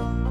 Bye.